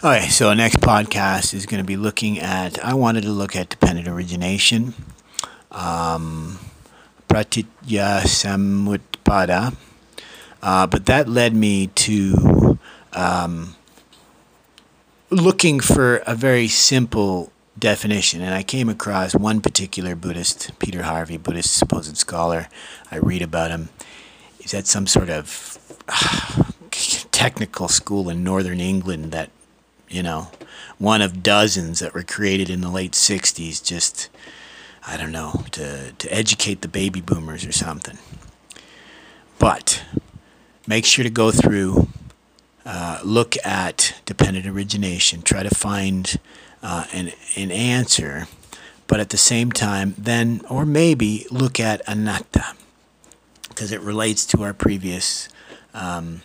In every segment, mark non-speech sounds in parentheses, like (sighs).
Okay, so next podcast is going to be looking at. I wanted to look at dependent origination, um, pratitya samutpada, uh, but that led me to um, looking for a very simple definition, and I came across one particular Buddhist, Peter Harvey, Buddhist supposed scholar. I read about him. He's at some sort of (sighs) technical school in northern England that you know, one of dozens that were created in the late 60s just, I don't know, to, to educate the baby boomers or something. But make sure to go through, uh, look at dependent origination, try to find uh, an, an answer, but at the same time, then, or maybe look at anatta, because it relates to our previous um,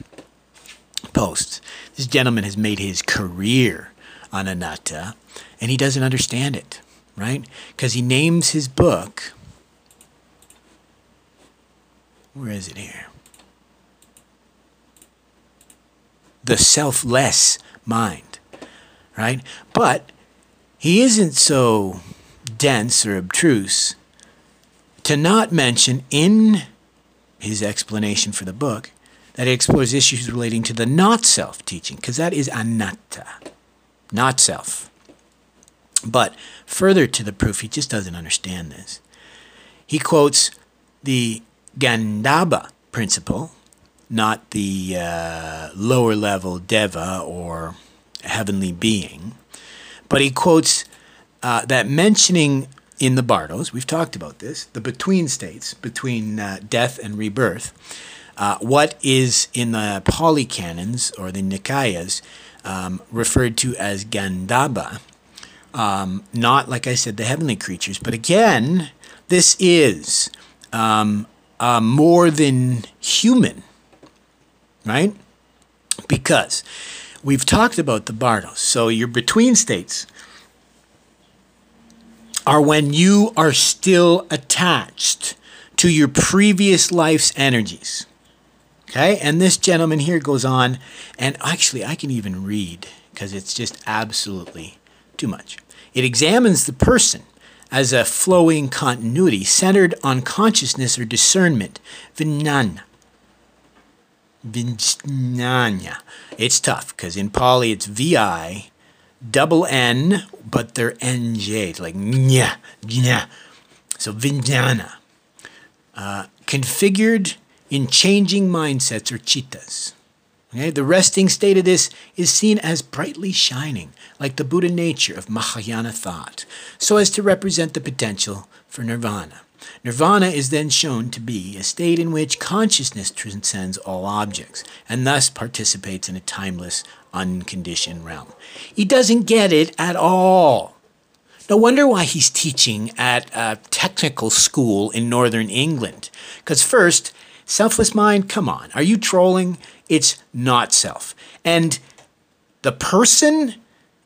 posts. This gentleman has made his career on anatta, and he doesn't understand it, right? Because he names his book. Where is it here? The selfless mind, right? But he isn't so dense or obtruse to not mention in his explanation for the book that he explores issues relating to the not self teaching, because that is anatta, not self. But further to the proof, he just doesn't understand this. He quotes the Gandhabba principle, not the uh, lower level deva or heavenly being, but he quotes uh, that mentioning in the Bardos, we've talked about this, the between states, between uh, death and rebirth uh, what is in the Pali canons or the Nikayas um, referred to as Gandhabba, um, not, like I said, the heavenly creatures, but again, this is um, uh, more than human, right? Because we've talked about the Bardos. So your between states are when you are still attached to your previous life's energies. Okay, and this gentleman here goes on, and actually, I can even read because it's just absolutely too much. It examines the person as a flowing continuity centered on consciousness or discernment. Vijnana. Vijnana. It's tough because in Pali it's Vi, double N, but they're NJ. It's like nya, nya. So Vijnana. Uh, configured in changing mindsets or chittas. Okay? The resting state of this is seen as brightly shining, like the Buddha nature of Mahayana thought, so as to represent the potential for nirvana. Nirvana is then shown to be a state in which consciousness transcends all objects and thus participates in a timeless, unconditioned realm. He doesn't get it at all. No wonder why he's teaching at a technical school in northern England. Because, first, Selfless mind, come on. Are you trolling? It's not self. And the person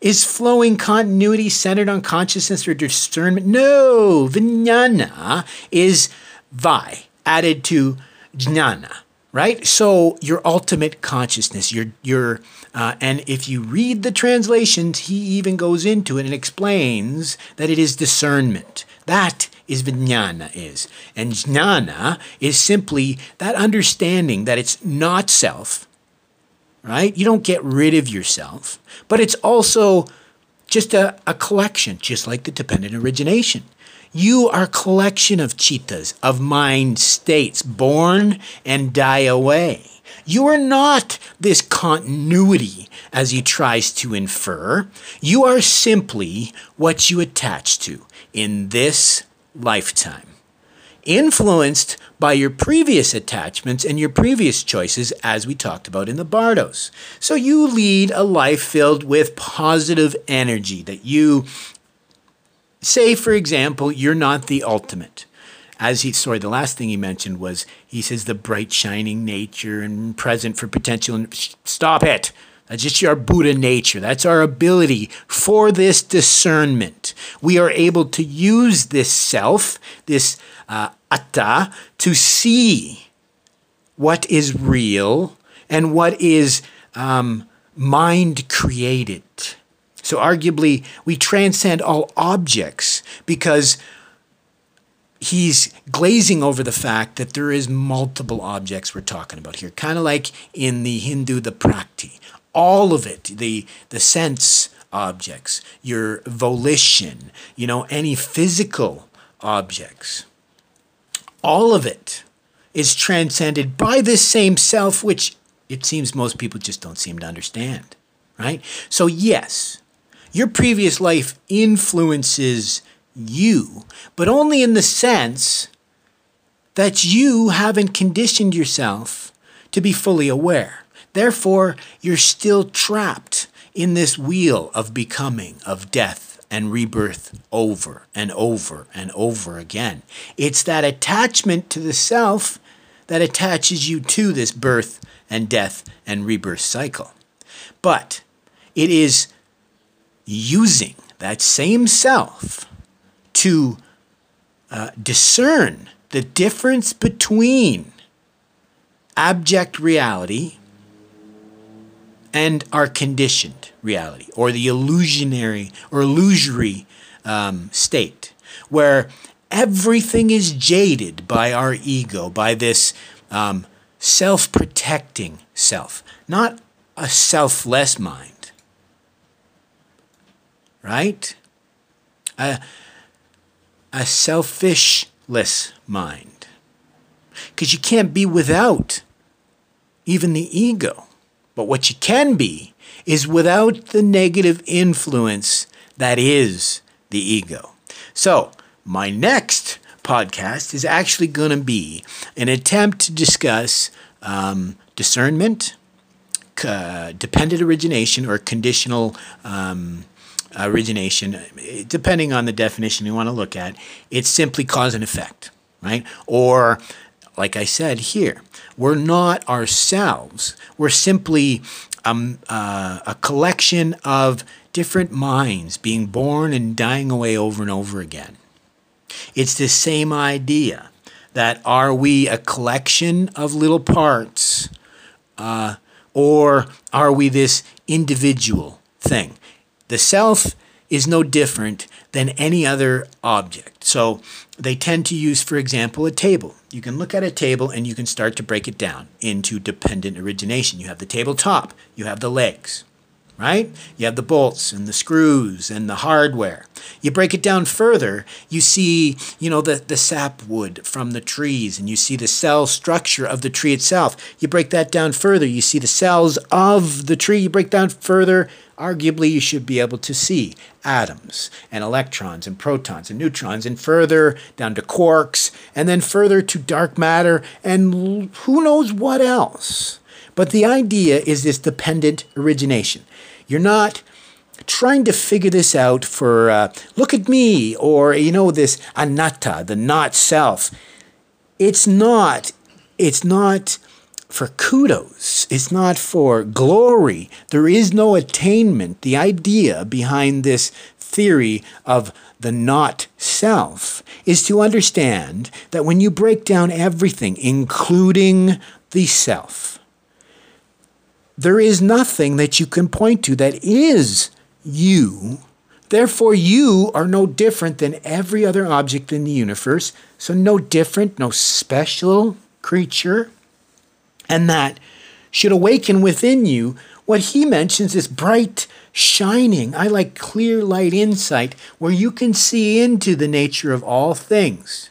is flowing continuity centered on consciousness or discernment. No, vijnana is vi added to jnana, right? So your ultimate consciousness, your your uh, and if you read the translations, he even goes into it and explains that it is discernment. That is vijnana is. And jnana is simply that understanding that it's not self, right? You don't get rid of yourself, but it's also just a, a collection, just like the dependent origination. You are a collection of chittas, of mind states, born and die away. You are not this continuity as he tries to infer. You are simply what you attach to in this lifetime, influenced by your previous attachments and your previous choices, as we talked about in the Bardos. So you lead a life filled with positive energy that you say, for example, you're not the ultimate. As he, sorry, the last thing he mentioned was he says the bright, shining nature and present for potential. Stop it. That's just our Buddha nature. That's our ability for this discernment. We are able to use this self, this uh, atta, to see what is real and what is um, mind created. So, arguably, we transcend all objects because he's glazing over the fact that there is multiple objects we're talking about here kind of like in the hindu the prakrti all of it the the sense objects your volition you know any physical objects all of it is transcended by this same self which it seems most people just don't seem to understand right so yes your previous life influences you, but only in the sense that you haven't conditioned yourself to be fully aware. Therefore, you're still trapped in this wheel of becoming, of death and rebirth over and over and over again. It's that attachment to the self that attaches you to this birth and death and rebirth cycle. But it is using that same self to uh, discern the difference between abject reality and our conditioned reality, or the illusionary or illusory um, state, where everything is jaded by our ego, by this um, self protecting self, not a selfless mind, right? Uh, a selfishless mind. Because you can't be without even the ego. But what you can be is without the negative influence that is the ego. So, my next podcast is actually going to be an attempt to discuss um, discernment, uh, dependent origination, or conditional um, origination, depending on the definition you want to look at, it's simply cause and effect, right? Or, like I said here, we're not ourselves. We're simply um, uh, a collection of different minds being born and dying away over and over again. It's the same idea that are we a collection of little parts uh, or are we this individual thing? The self is no different than any other object. So they tend to use, for example, a table. You can look at a table and you can start to break it down into dependent origination. You have the tabletop, you have the legs, right? You have the bolts and the screws and the hardware. You break it down further, you see, you know, the, the sapwood from the trees and you see the cell structure of the tree itself. You break that down further, you see the cells of the tree. You break down further, arguably you should be able to see atoms and electrons and protons and neutrons and further down to quarks and then further to dark matter and who knows what else. But the idea is this dependent origination. You're not trying to figure this out for uh, look at me or you know this anatta the not self it's not it's not for kudos. It's not for glory. There is no attainment. The idea behind this theory of the not self is to understand that when you break down everything, including the self, there is nothing that you can point to that is you. Therefore, you are no different than every other object in the universe. So, no different, no special creature and that should awaken within you what he mentions is bright, shining, I like clear light insight where you can see into the nature of all things.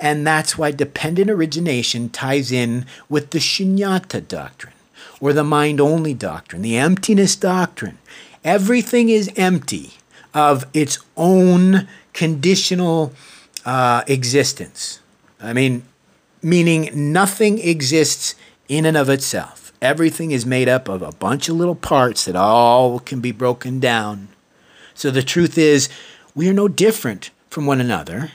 And that's why dependent origination ties in with the shunyata doctrine or the mind only doctrine, the emptiness doctrine. Everything is empty of its own conditional uh, existence. I mean, meaning nothing exists in and of itself. Everything is made up of a bunch of little parts that all can be broken down. So the truth is, we are no different from one another.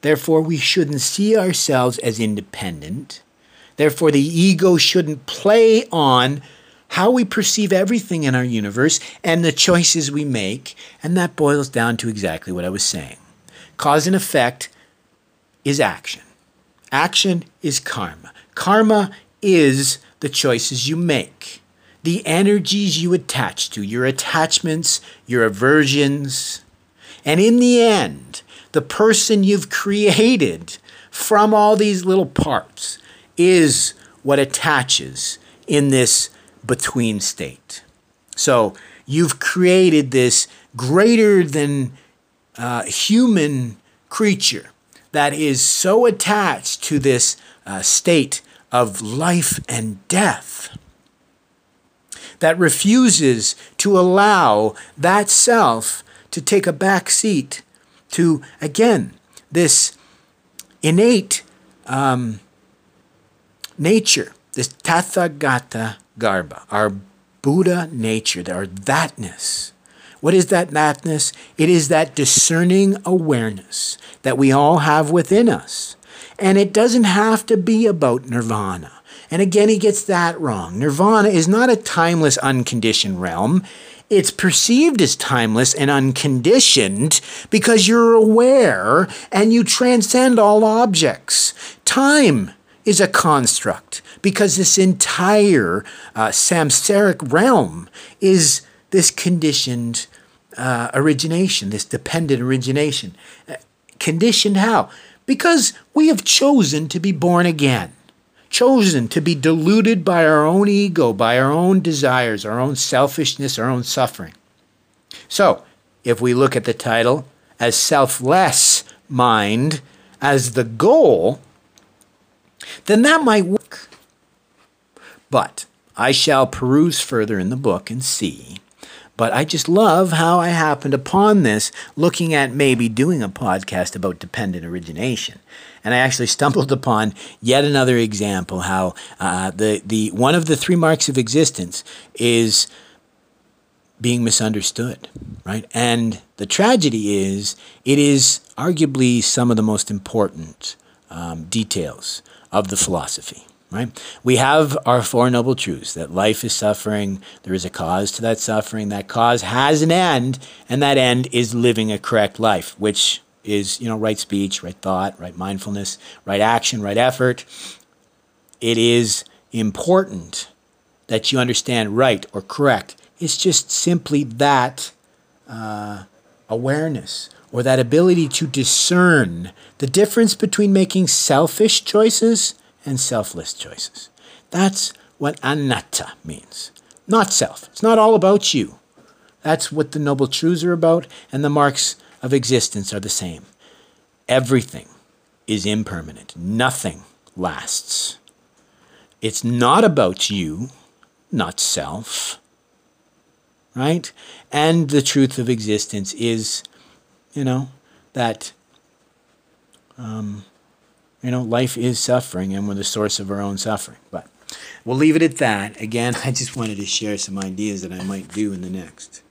Therefore, we shouldn't see ourselves as independent. Therefore, the ego shouldn't play on how we perceive everything in our universe and the choices we make. And that boils down to exactly what I was saying cause and effect is action, action is karma. Karma is the choices you make. the energies you attach to, your attachments, your aversions. And in the end, the person you've created from all these little parts is what attaches in this between state. So you've created this greater than uh, human creature that is so attached to this uh, state of life and death that refuses to allow that self to take a back seat to, again, this innate um, nature, this Tathagata Garbha, our Buddha nature, our thatness. What is that thatness? It is that discerning awareness that we all have within us. And it doesn't have to be about nirvana. And again, he gets that wrong. Nirvana is not a timeless, unconditioned realm. It's perceived as timeless and unconditioned because you're aware and you transcend all objects. Time is a construct because this entire uh, samsaric realm is this conditioned uh, origination, this dependent origination. Uh, conditioned how? Because we have chosen to be born again chosen to be deluded by our own ego, by our own desires, our own selfishness, our own suffering. So, if we look at the title as selfless mind as the goal, then that might work. But I shall peruse further in the book and see. But I just love how I happened upon this looking at maybe doing a podcast about dependent origination and I actually stumbled (laughs) upon yet another example how uh, the the one of the three marks of existence is being misunderstood, right? And the tragedy is it is arguably some of the most important um, details of the philosophy. Right? We have our Four Noble Truths that life is suffering, there is a cause to that suffering, that cause has an end, and that end is living a correct life, which is you know right speech, right thought, right mindfulness, right action, right effort. It is important that you understand right or correct. It's just simply that uh, awareness or that ability to discern the difference between making selfish choices and selfless choices. That's what anatta means. Not self. It's not all about you. That's what the Noble Truths are about, and the marks of existence are the same. Everything is impermanent, nothing lasts. It's not about you, not self, right? And the truth of existence is, you know, that, um, you know, life is suffering and we're the source of our own suffering. But we'll leave it at that. Again, (laughs) I just wanted to share some ideas that I might do in the next.